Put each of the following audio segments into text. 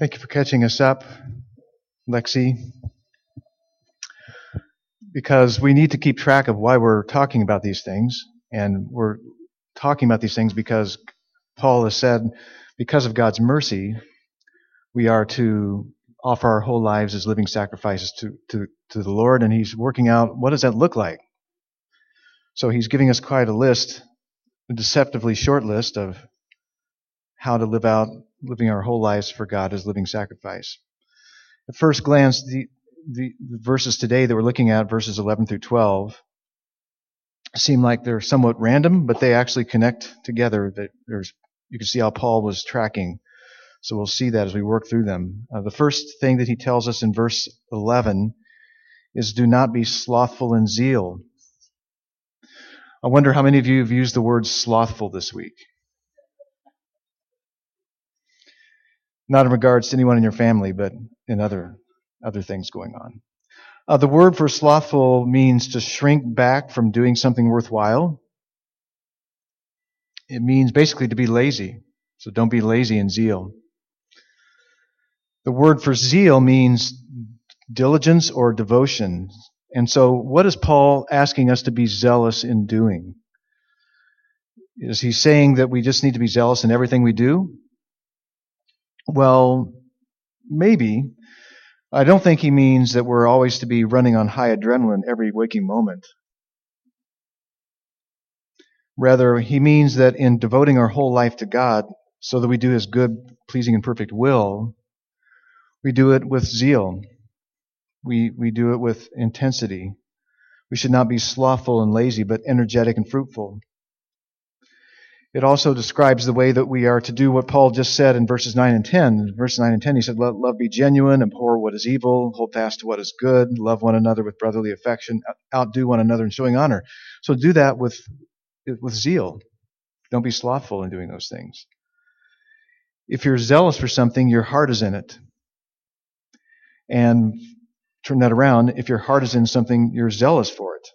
Thank you for catching us up, Lexi. Because we need to keep track of why we're talking about these things. And we're talking about these things because Paul has said, because of God's mercy, we are to offer our whole lives as living sacrifices to, to, to the Lord. And he's working out what does that look like? So he's giving us quite a list, a deceptively short list of how to live out living our whole lives for God as living sacrifice. At first glance, the, the, verses today that we're looking at, verses 11 through 12, seem like they're somewhat random, but they actually connect together. That there's, you can see how Paul was tracking. So we'll see that as we work through them. Uh, the first thing that he tells us in verse 11 is do not be slothful in zeal. I wonder how many of you have used the word slothful this week. Not in regards to anyone in your family, but in other, other things going on. Uh, the word for slothful means to shrink back from doing something worthwhile. It means basically to be lazy. So don't be lazy in zeal. The word for zeal means diligence or devotion. And so what is Paul asking us to be zealous in doing? Is he saying that we just need to be zealous in everything we do? Well, maybe. I don't think he means that we're always to be running on high adrenaline every waking moment. Rather, he means that in devoting our whole life to God so that we do his good, pleasing, and perfect will, we do it with zeal. We, we do it with intensity. We should not be slothful and lazy, but energetic and fruitful. It also describes the way that we are to do what Paul just said in verses 9 and 10. In verses 9 and 10, he said, Let love be genuine, abhor what is evil, hold fast to what is good, love one another with brotherly affection, outdo one another in showing honor. So do that with, with zeal. Don't be slothful in doing those things. If you're zealous for something, your heart is in it. And turn that around, if your heart is in something, you're zealous for it.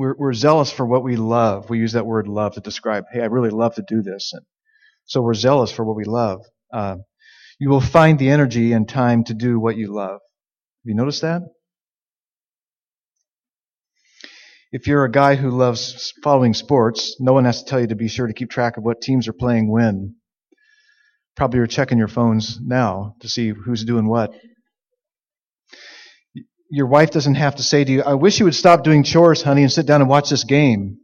We're, we're zealous for what we love. We use that word love to describe, hey, I really love to do this. And so we're zealous for what we love. Uh, you will find the energy and time to do what you love. Have you noticed that? If you're a guy who loves following sports, no one has to tell you to be sure to keep track of what teams are playing when. Probably you're checking your phones now to see who's doing what your wife doesn't have to say to you, I wish you would stop doing chores, honey, and sit down and watch this game.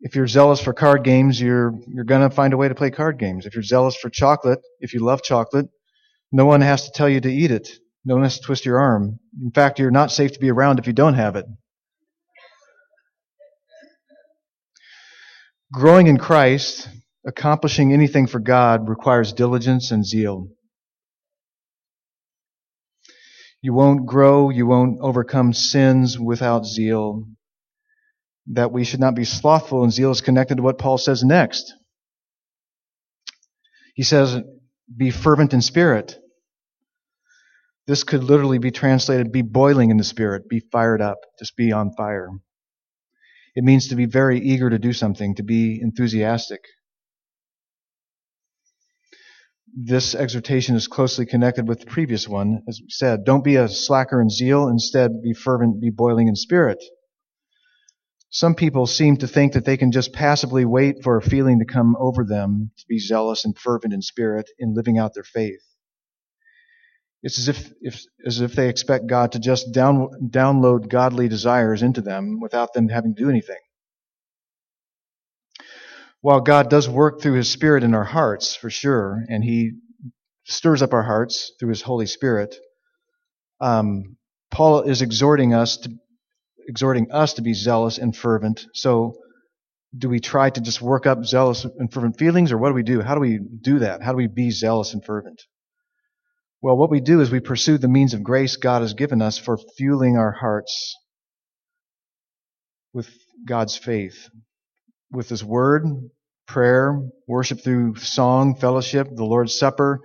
If you're zealous for card games, you're, you're gonna find a way to play card games. If you're zealous for chocolate, if you love chocolate, no one has to tell you to eat it. No one has to twist your arm. In fact, you're not safe to be around if you don't have it. Growing in Christ, accomplishing anything for God requires diligence and zeal. You won't grow, you won't overcome sins without zeal. That we should not be slothful, and zeal is connected to what Paul says next. He says, be fervent in spirit. This could literally be translated, be boiling in the spirit, be fired up, just be on fire. It means to be very eager to do something, to be enthusiastic this exhortation is closely connected with the previous one. As we said, don't be a slacker in zeal. Instead, be fervent, be boiling in spirit. Some people seem to think that they can just passively wait for a feeling to come over them to be zealous and fervent in spirit in living out their faith. It's as if, if, as if they expect God to just down, download godly desires into them without them having to do anything while God does work through His Spirit in our hearts, for sure, and He stirs up our hearts through His Holy Spirit, um, Paul is exhorting us to exhorting us to be zealous and fervent. So, do we try to just work up zealous and fervent feelings, or what do we do? How do we do that? How do we be zealous and fervent? Well, what we do is we pursue the means of grace God has given us for fueling our hearts with God's faith, with His Word, prayer, worship through song, fellowship, the Lord's Supper,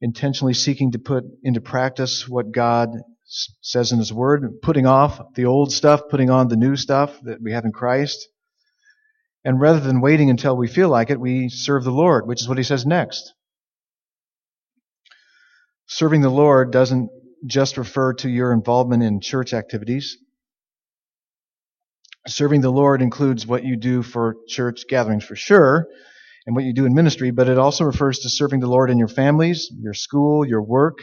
intentionally seeking to put into practice what God says in His Word, putting off the old stuff, putting on the new stuff that we have in Christ. And rather than waiting until we feel like it, we serve the Lord, which is what he says next. Serving the Lord doesn't just refer to your involvement in church activities. Serving the Lord includes what you do for church gatherings for sure, and what you do in ministry, but it also refers to serving the Lord in your families, your school, your work,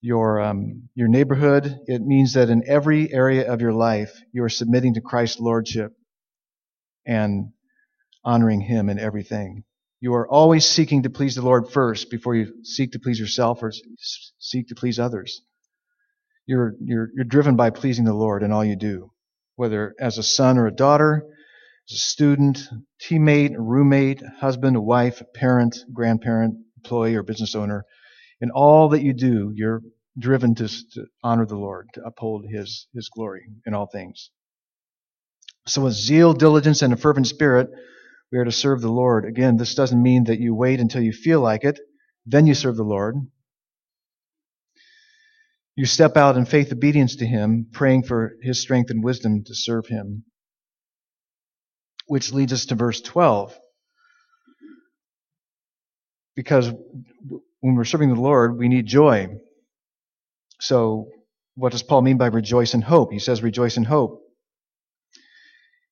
your um, your neighborhood. It means that in every area of your life, you are submitting to Christ's lordship and honoring Him in everything. You are always seeking to please the Lord first before you seek to please yourself or seek to please others. You're, you're, you're driven by pleasing the Lord in all you do, whether as a son or a daughter, as a student, teammate, roommate, husband, wife, parent, grandparent, employee, or business owner. In all that you do, you're driven to, to honor the Lord, to uphold His, His glory in all things. So with zeal, diligence, and a fervent spirit, we are to serve the Lord. Again, this doesn't mean that you wait until you feel like it, then you serve the Lord. You step out in faith obedience to Him, praying for His strength and wisdom to serve Him. Which leads us to verse 12. Because when we're serving the Lord, we need joy. So, what does Paul mean by rejoice in hope? He says, rejoice in hope.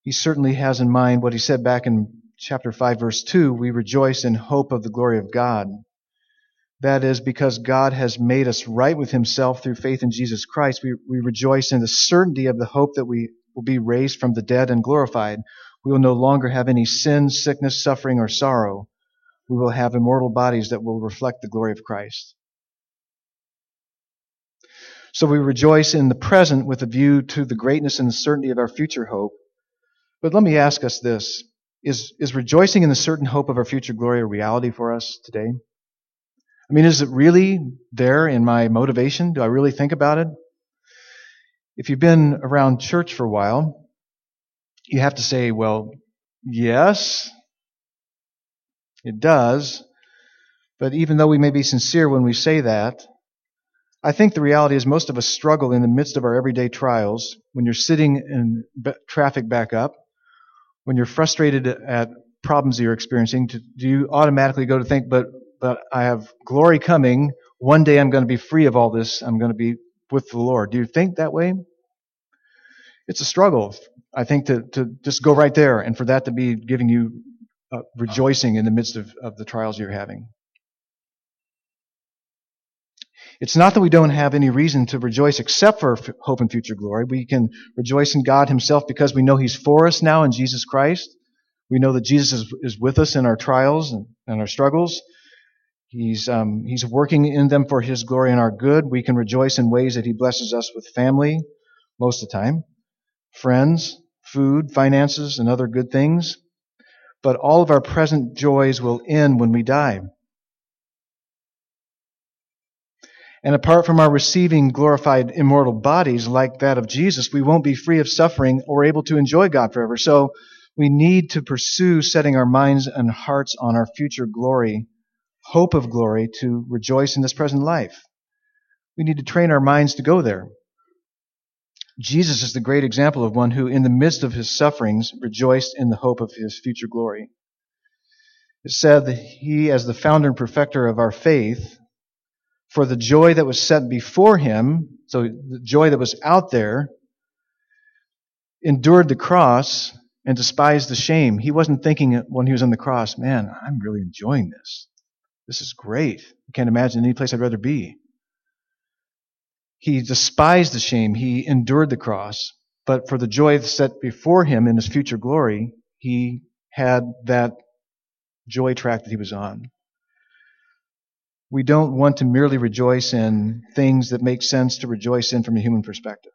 He certainly has in mind what he said back in chapter 5 verse 2, we rejoice in hope of the glory of God. That is because God has made us right with himself through faith in Jesus Christ. We, we rejoice in the certainty of the hope that we will be raised from the dead and glorified. We will no longer have any sin, sickness, suffering, or sorrow. We will have immortal bodies that will reflect the glory of Christ. So we rejoice in the present with a view to the greatness and the certainty of our future hope. But let me ask us this. Is, is rejoicing in the certain hope of our future glory a reality for us today? I mean, is it really there in my motivation? Do I really think about it? If you've been around church for a while, you have to say, well, yes, it does. But even though we may be sincere when we say that, I think the reality is most of us struggle in the midst of our everyday trials when you're sitting in traffic back up when you're frustrated at problems you're experiencing, do you automatically go to think, but, but I have glory coming. One day I'm going to be free of all this. I'm going to be with the Lord. Do you think that way? It's a struggle, I think, to, to just go right there and for that to be giving you uh, rejoicing in the midst of, of the trials you're having. It's not that we don't have any reason to rejoice except for hope and future glory. We can rejoice in God Himself because we know He's for us now in Jesus Christ. We know that Jesus is, is with us in our trials and, and our struggles. He's, um, he's working in them for His glory and our good. We can rejoice in ways that He blesses us with family most of the time, friends, food, finances, and other good things. But all of our present joys will end when we die. And apart from our receiving glorified immortal bodies like that of Jesus, we won't be free of suffering or able to enjoy God forever. So we need to pursue setting our minds and hearts on our future glory, hope of glory, to rejoice in this present life. We need to train our minds to go there. Jesus is the great example of one who, in the midst of his sufferings, rejoiced in the hope of his future glory. It said that he, as the founder and perfecter of our faith, for the joy that was set before him, so the joy that was out there, endured the cross and despised the shame. He wasn't thinking when he was on the cross, man, I'm really enjoying this. This is great. I can't imagine any place I'd rather be. He despised the shame. He endured the cross. But for the joy set before him in his future glory, he had that joy track that he was on. We don't want to merely rejoice in things that make sense to rejoice in from a human perspective.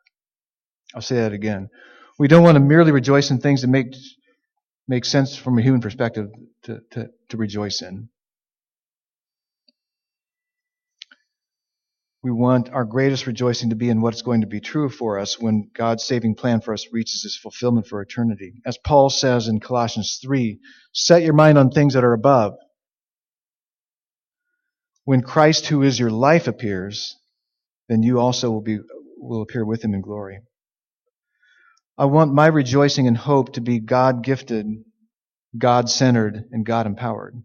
I'll say that again. We don't want to merely rejoice in things that make, make sense from a human perspective to, to, to rejoice in. We want our greatest rejoicing to be in what's going to be true for us when God's saving plan for us reaches its fulfillment for eternity. As Paul says in Colossians 3, set your mind on things that are above, when Christ, who is your life, appears, then you also will, be, will appear with him in glory. I want my rejoicing and hope to be God gifted God centered and God empowered.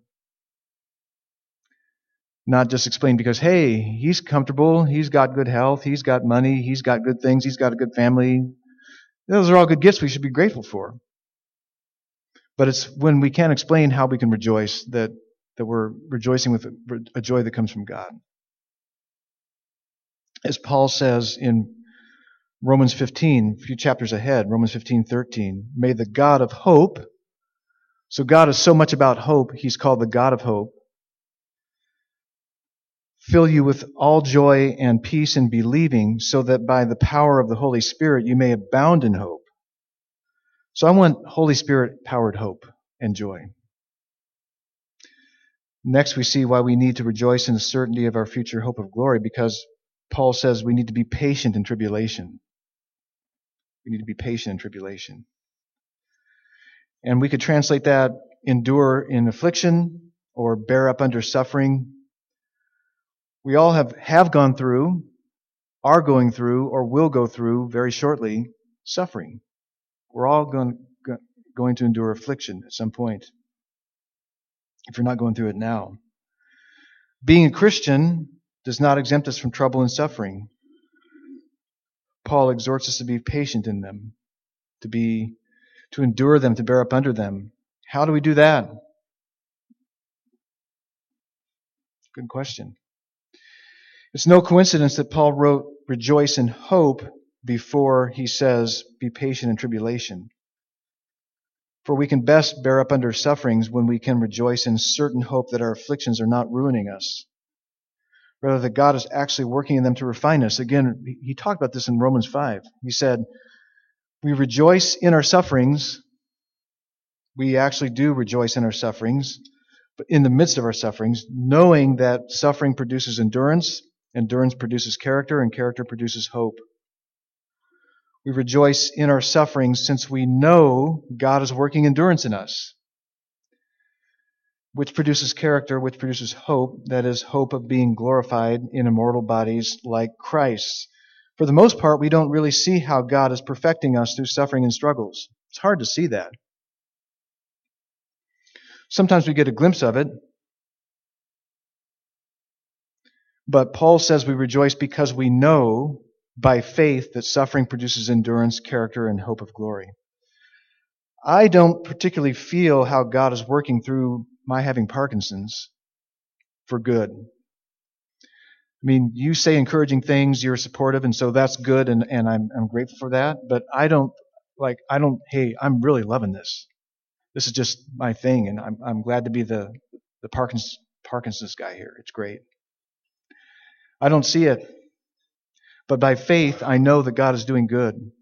Not just explain because, hey, he's comfortable, he's got good health, he's got money, he's got good things, he's got a good family. Those are all good gifts we should be grateful for. But it's when we can't explain how we can rejoice that, that we're rejoicing with a joy that comes from God. As Paul says in Romans 15, a few chapters ahead, Romans 15, 13, may the God of hope, so God is so much about hope, he's called the God of hope, fill you with all joy and peace in believing, so that by the power of the Holy Spirit you may abound in hope. So I want Holy Spirit powered hope and joy. Next, we see why we need to rejoice in the certainty of our future hope of glory, because Paul says we need to be patient in tribulation. We need to be patient in tribulation. And we could translate that endure in affliction or bear up under suffering. We all have, have gone through, are going through, or will go through very shortly suffering. We're all going, going to endure affliction at some point if you're not going through it now. Being a Christian does not exempt us from trouble and suffering. Paul exhorts us to be patient in them, to be, to endure them, to bear up under them. How do we do that? Good question. It's no coincidence that Paul wrote, rejoice in hope before he says, be patient in tribulation. For we can best bear up under sufferings when we can rejoice in certain hope that our afflictions are not ruining us. Rather, that God is actually working in them to refine us. Again, he talked about this in Romans 5. He said, We rejoice in our sufferings. We actually do rejoice in our sufferings, but in the midst of our sufferings, knowing that suffering produces endurance, endurance produces character, and character produces hope. We rejoice in our sufferings since we know God is working endurance in us which produces character, which produces hope, that is, hope of being glorified in immortal bodies like Christ. For the most part, we don't really see how God is perfecting us through suffering and struggles. It's hard to see that. Sometimes we get a glimpse of it. But Paul says we rejoice because we know by faith that suffering produces endurance, character, and hope of glory. I don't particularly feel how God is working through my having Parkinson's for good. I mean, you say encouraging things, you're supportive, and so that's good, and, and I'm, I'm grateful for that. But I don't, like, I don't, hey, I'm really loving this. This is just my thing, and I'm, I'm glad to be the, the Parkinson's, Parkinson's guy here. It's great. I don't see it. But by faith, I know that God is doing good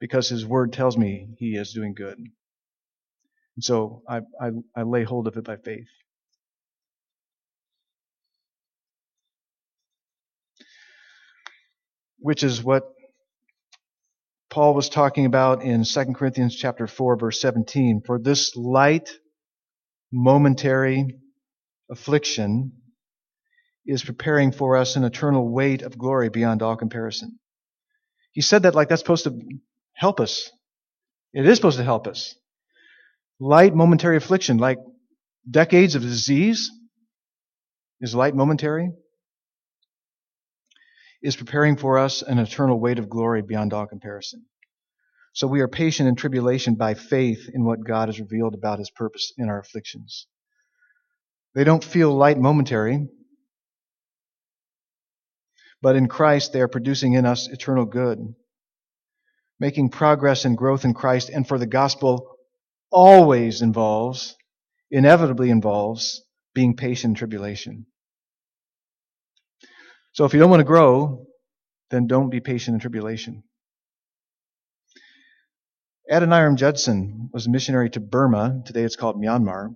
because His Word tells me He is doing good. And so I, I, I lay hold of it by faith. Which is what Paul was talking about in 2 Corinthians chapter 4 verse 17. For this light, momentary affliction is preparing for us an eternal weight of glory beyond all comparison. He said that like that's supposed to help us. It is supposed to help us light momentary affliction, like decades of disease, is light momentary, is preparing for us an eternal weight of glory beyond all comparison. So we are patient in tribulation by faith in what God has revealed about his purpose in our afflictions. They don't feel light momentary, but in Christ they are producing in us eternal good, making progress and growth in Christ and for the gospel always involves, inevitably involves, being patient in tribulation. So if you don't want to grow, then don't be patient in tribulation. Adoniram Judson was a missionary to Burma, today it's called Myanmar,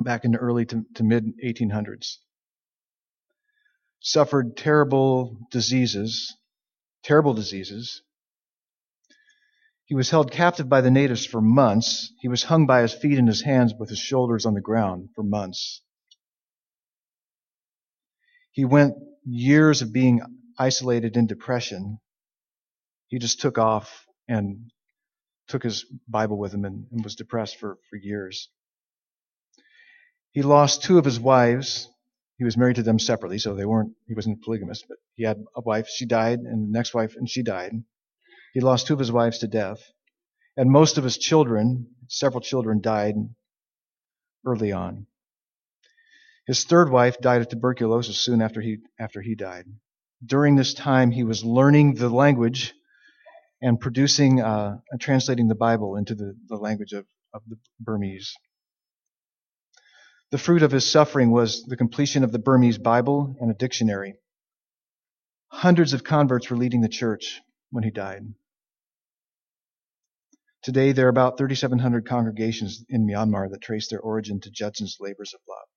back in the early to, to mid 1800s. Suffered terrible diseases, terrible diseases, he was held captive by the natives for months. He was hung by his feet and his hands with his shoulders on the ground for months. He went years of being isolated in depression. He just took off and took his Bible with him and, and was depressed for, for years. He lost two of his wives. He was married to them separately, so they weren't, he wasn't polygamous, but he had a wife, she died, and the next wife, and she died. He lost two of his wives to death. And most of his children, several children, died early on. His third wife died of tuberculosis soon after he, after he died. During this time, he was learning the language and producing uh, and translating the Bible into the, the language of, of the Burmese. The fruit of his suffering was the completion of the Burmese Bible and a dictionary. Hundreds of converts were leading the church when he died. Today, there are about 3,700 congregations in Myanmar that trace their origin to Judson's labors of love.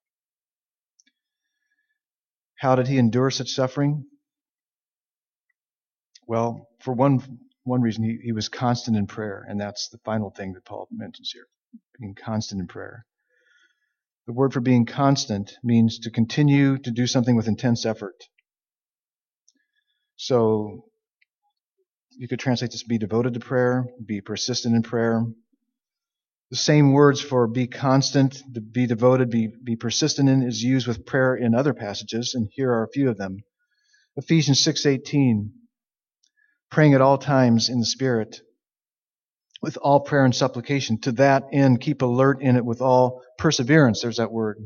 How did he endure such suffering? Well, for one, one reason, he, he was constant in prayer, and that's the final thing that Paul mentions here being constant in prayer. The word for being constant means to continue to do something with intense effort. So you could translate this be devoted to prayer, be persistent in prayer. The same words for be constant, be devoted, be, be persistent in is used with prayer in other passages, and here are a few of them. Ephesians 6:18, praying at all times in the Spirit, with all prayer and supplication. To that end, keep alert in it with all perseverance. There's that word.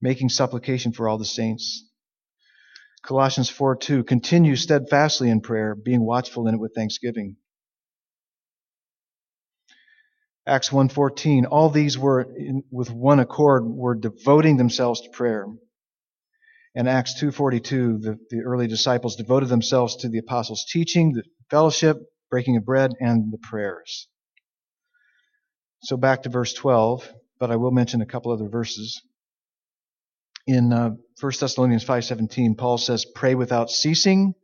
Making supplication for all the saints. Colossians 4 2, continue steadfastly in prayer, being watchful in it with thanksgiving. Acts 1:14 all these were in, with one accord were devoting themselves to prayer. And Acts 2:42 the, the early disciples devoted themselves to the apostles' teaching, the fellowship, breaking of bread and the prayers. So back to verse 12, but I will mention a couple other verses in uh, 1 Thessalonians 5:17, Paul says, "Pray without ceasing."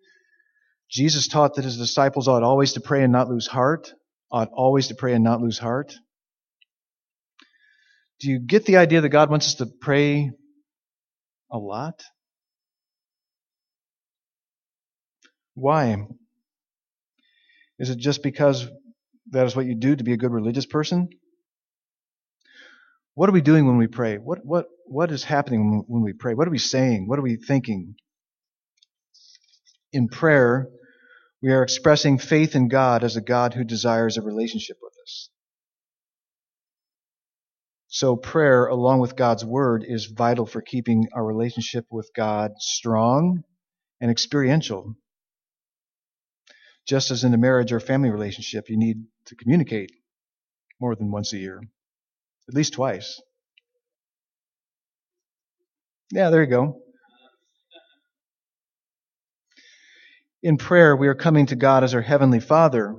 Jesus taught that his disciples ought always to pray and not lose heart. Ought always to pray and not lose heart. Do you get the idea that God wants us to pray a lot? Why? Is it just because that is what you do to be a good religious person? What are we doing when we pray? What, what, what is happening when we pray? What are we saying? What are we thinking? In prayer, we are expressing faith in God as a God who desires a relationship with us. So prayer, along with God's Word, is vital for keeping our relationship with God strong and experiential. Just as in a marriage or family relationship, you need to communicate more than once a year. At least twice. Yeah, there you go. In prayer, we are coming to God as our Heavenly Father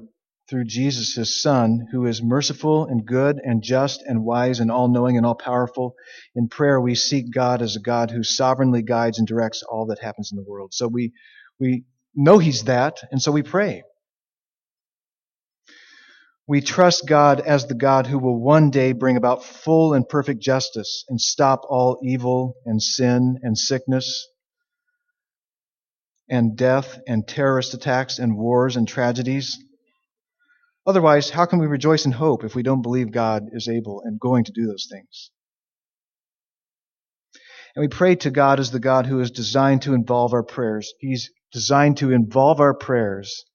through Jesus, His Son, who is merciful and good and just and wise and all knowing and all powerful. In prayer, we seek God as a God who sovereignly guides and directs all that happens in the world. So we, we know He's that, and so we pray. We trust God as the God who will one day bring about full and perfect justice and stop all evil and sin and sickness and death and terrorist attacks and wars and tragedies. Otherwise, how can we rejoice in hope if we don't believe God is able and going to do those things? And we pray to God as the God who is designed to involve our prayers. He's designed to involve our prayers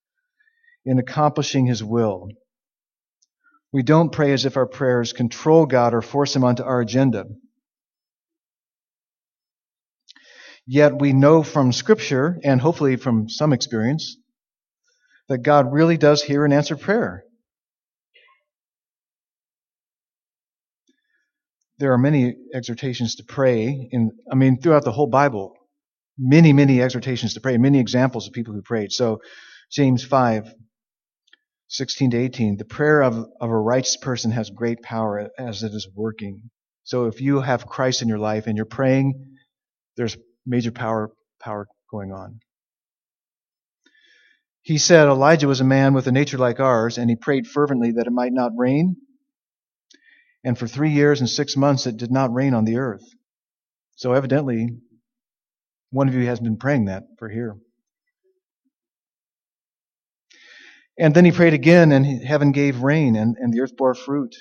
in accomplishing His will we don't pray as if our prayers control God or force Him onto our agenda. Yet we know from Scripture, and hopefully from some experience, that God really does hear and answer prayer. There are many exhortations to pray in, I mean, throughout the whole Bible. Many, many exhortations to pray, many examples of people who prayed. So, James 5, 16 to 18, the prayer of, of a righteous person has great power as it is working. So if you have Christ in your life and you're praying, there's major power, power going on. He said Elijah was a man with a nature like ours, and he prayed fervently that it might not rain. And for three years and six months, it did not rain on the earth. So evidently, one of you has been praying that for here. And then he prayed again, and heaven gave rain, and, and the earth bore fruit.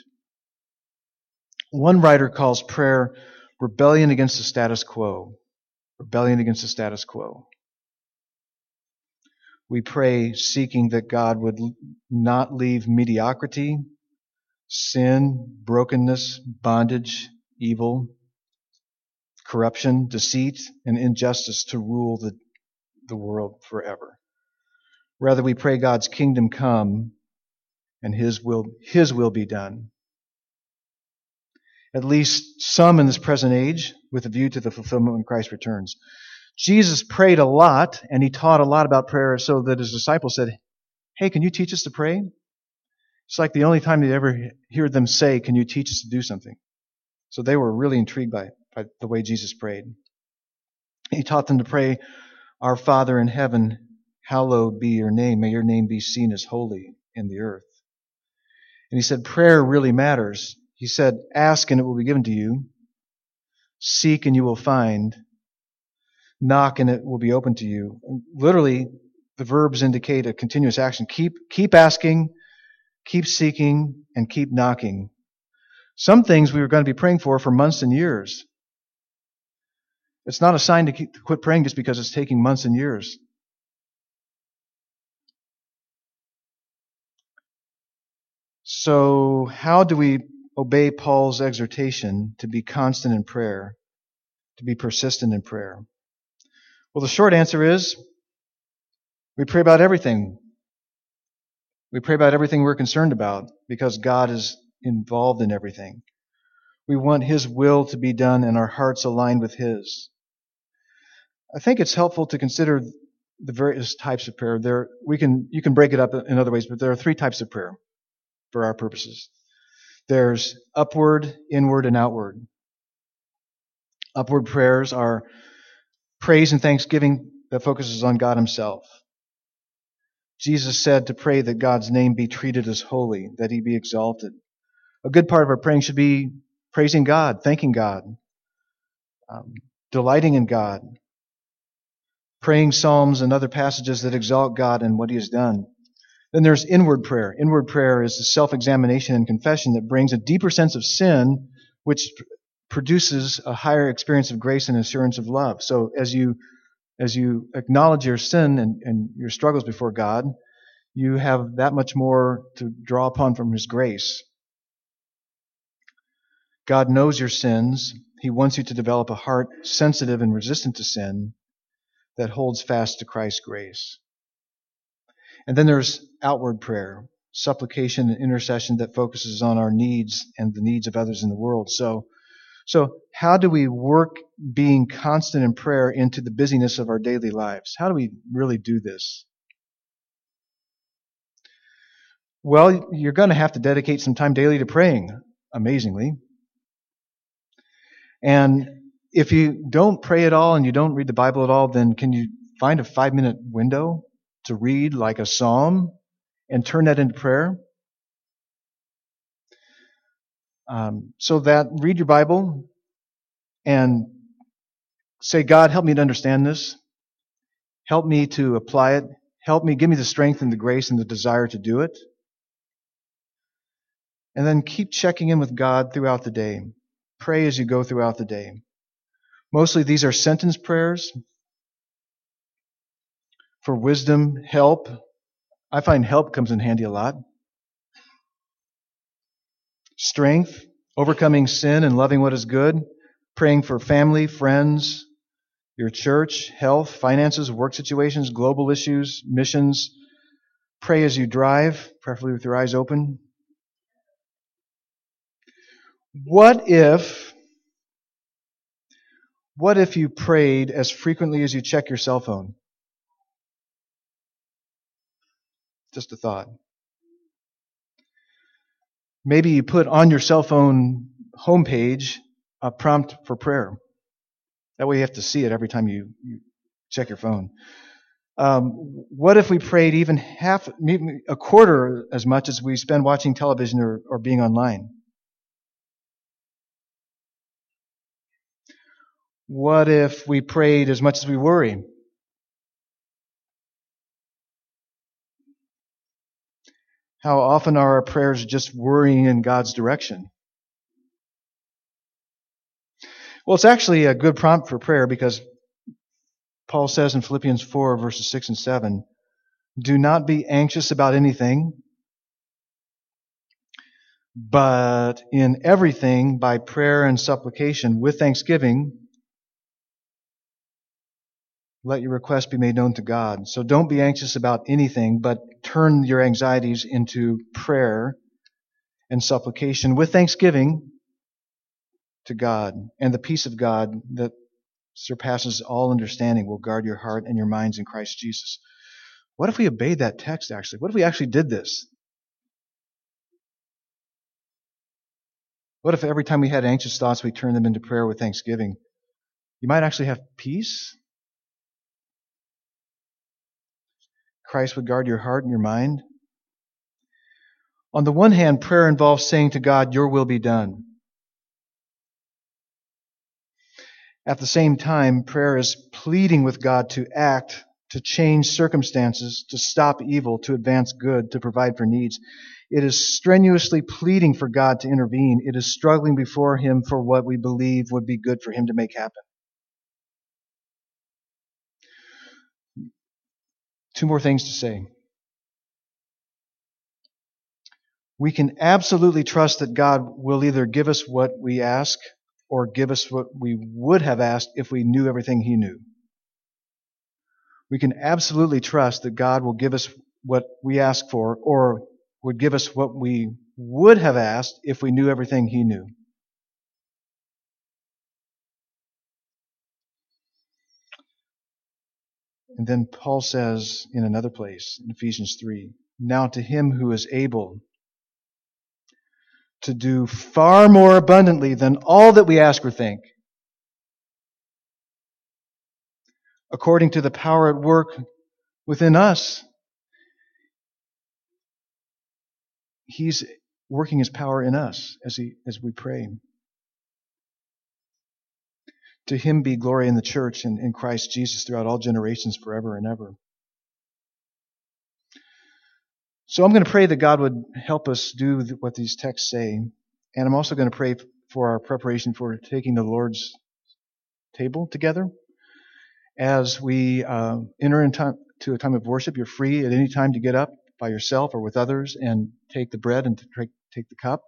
One writer calls prayer rebellion against the status quo. Rebellion against the status quo. We pray seeking that God would not leave mediocrity, sin, brokenness, bondage, evil, corruption, deceit, and injustice to rule the, the world forever. Rather, we pray God's kingdom come and His will, His will be done. At least some in this present age with a view to the fulfillment when Christ returns. Jesus prayed a lot and he taught a lot about prayer so that his disciples said, Hey, can you teach us to pray? It's like the only time they ever hear them say, Can you teach us to do something? So they were really intrigued by, by the way Jesus prayed. He taught them to pray, Our Father in heaven, Hallowed be your name. May your name be seen as holy in the earth. And he said, prayer really matters. He said, ask and it will be given to you. Seek and you will find. Knock and it will be open to you. literally, the verbs indicate a continuous action. Keep, keep asking, keep seeking, and keep knocking. Some things we were going to be praying for for months and years. It's not a sign to, keep, to quit praying just because it's taking months and years. So, how do we obey Paul's exhortation to be constant in prayer, to be persistent in prayer? Well, the short answer is we pray about everything. We pray about everything we're concerned about because God is involved in everything. We want His will to be done and our hearts aligned with His. I think it's helpful to consider the various types of prayer. There, we can, you can break it up in other ways, but there are three types of prayer for our purposes. There's upward, inward, and outward. Upward prayers are praise and thanksgiving that focuses on God Himself. Jesus said to pray that God's name be treated as holy, that He be exalted. A good part of our praying should be praising God, thanking God, um, delighting in God, praying psalms and other passages that exalt God and what He has done. Then there's inward prayer. Inward prayer is the self-examination and confession that brings a deeper sense of sin, which produces a higher experience of grace and assurance of love. So as you as you acknowledge your sin and, and your struggles before God, you have that much more to draw upon from His grace. God knows your sins. He wants you to develop a heart sensitive and resistant to sin that holds fast to Christ's grace. And then there's outward prayer, supplication and intercession that focuses on our needs and the needs of others in the world. So, so how do we work being constant in prayer into the busyness of our daily lives? How do we really do this? Well, you're going to have to dedicate some time daily to praying, amazingly. And if you don't pray at all and you don't read the Bible at all, then can you find a five minute window to read like a psalm and turn that into prayer. Um, so that read your Bible and say, God, help me to understand this. Help me to apply it. Help me, give me the strength and the grace and the desire to do it. And then keep checking in with God throughout the day. Pray as you go throughout the day. Mostly these are sentence prayers, for wisdom, help. I find help comes in handy a lot. Strength, overcoming sin and loving what is good, praying for family, friends, your church, health, finances, work situations, global issues, missions. Pray as you drive, preferably with your eyes open. What if what if you prayed as frequently as you check your cell phone? Just a thought. Maybe you put on your cell phone homepage a prompt for prayer. That way you have to see it every time you, you check your phone. Um, what if we prayed even half, a quarter as much as we spend watching television or, or being online? What if we prayed as much as we worry? How often are our prayers just worrying in God's direction? Well, it's actually a good prompt for prayer because Paul says in Philippians 4 verses 6 and 7, do not be anxious about anything, but in everything by prayer and supplication with thanksgiving, let your request be made known to God. So don't be anxious about anything, but turn your anxieties into prayer and supplication with thanksgiving to God. And the peace of God that surpasses all understanding will guard your heart and your minds in Christ Jesus. What if we obeyed that text actually? What if we actually did this? What if every time we had anxious thoughts, we turned them into prayer with thanksgiving? You might actually have peace. Christ would guard your heart and your mind. On the one hand, prayer involves saying to God, Your will be done. At the same time, prayer is pleading with God to act, to change circumstances, to stop evil, to advance good, to provide for needs. It is strenuously pleading for God to intervene. It is struggling before Him for what we believe would be good for Him to make happen. Two more things to say. We can absolutely trust that God will either give us what we ask or give us what we would have asked if we knew everything He knew. We can absolutely trust that God will give us what we ask for or would give us what we would have asked if we knew everything He knew. And then Paul says in another place, in Ephesians 3, Now to him who is able to do far more abundantly than all that we ask or think, according to the power at work within us. He's working his power in us as, he, as we pray. To him be glory in the church and in Christ Jesus throughout all generations, forever and ever. So I'm going to pray that God would help us do what these texts say. And I'm also going to pray for our preparation for taking the Lord's table together. As we uh, enter into a time of worship, you're free at any time to get up by yourself or with others and take the bread and take, take the cup.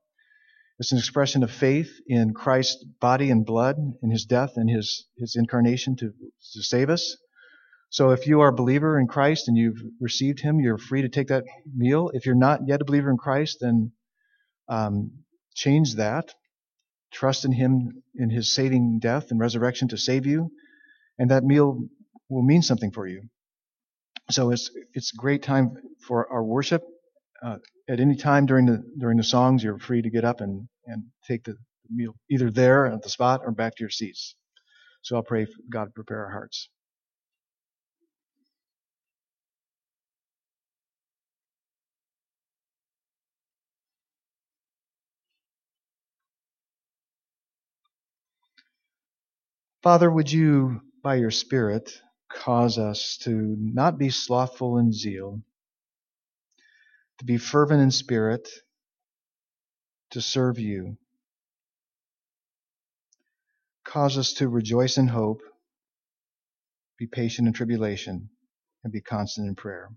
It's an expression of faith in Christ's body and blood, in his death and his, his incarnation to, to save us. So if you are a believer in Christ and you've received him, you're free to take that meal. If you're not yet a believer in Christ, then um, change that. Trust in him in his saving death and resurrection to save you, and that meal will mean something for you. So it's it's a great time for our worship. Uh, at any time during the during the songs, you're free to get up and, and take the meal either there at the spot or back to your seats. So I'll pray for God to prepare our hearts. Father, would you, by your Spirit, cause us to not be slothful in zeal, to be fervent in spirit, to serve you. Cause us to rejoice in hope, be patient in tribulation, and be constant in prayer.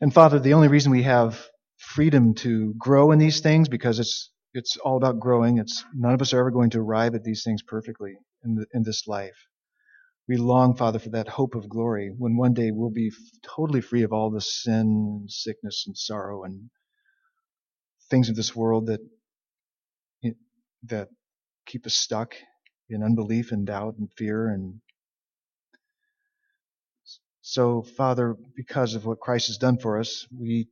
And Father, the only reason we have freedom to grow in these things, because it's it's all about growing. It's none of us are ever going to arrive at these things perfectly in, the, in this life. We long, Father, for that hope of glory when one day we'll be totally free of all the sin, sickness, and sorrow and things of this world that that keep us stuck in unbelief and doubt and fear and so father because of what Christ has done for us we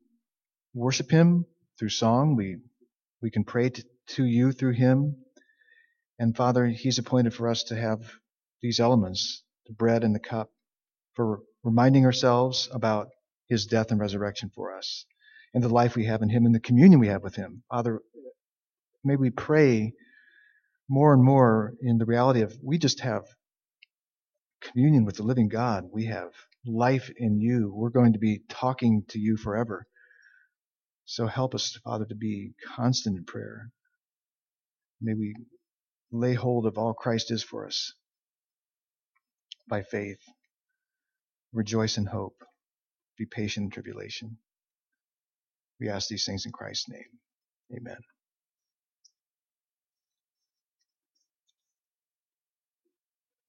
worship him through song. We we can pray to, to you through him. And father he's appointed for us to have these elements the bread and the cup, for reminding ourselves about his death and resurrection for us, and the life we have in him and the communion we have with him. Father, may we pray more and more in the reality of we just have communion with the living God. We have life in you. We're going to be talking to you forever. So help us, Father, to be constant in prayer. May we lay hold of all Christ is for us by faith. Rejoice in hope. Be patient in tribulation. We ask these things in Christ's name. Amen.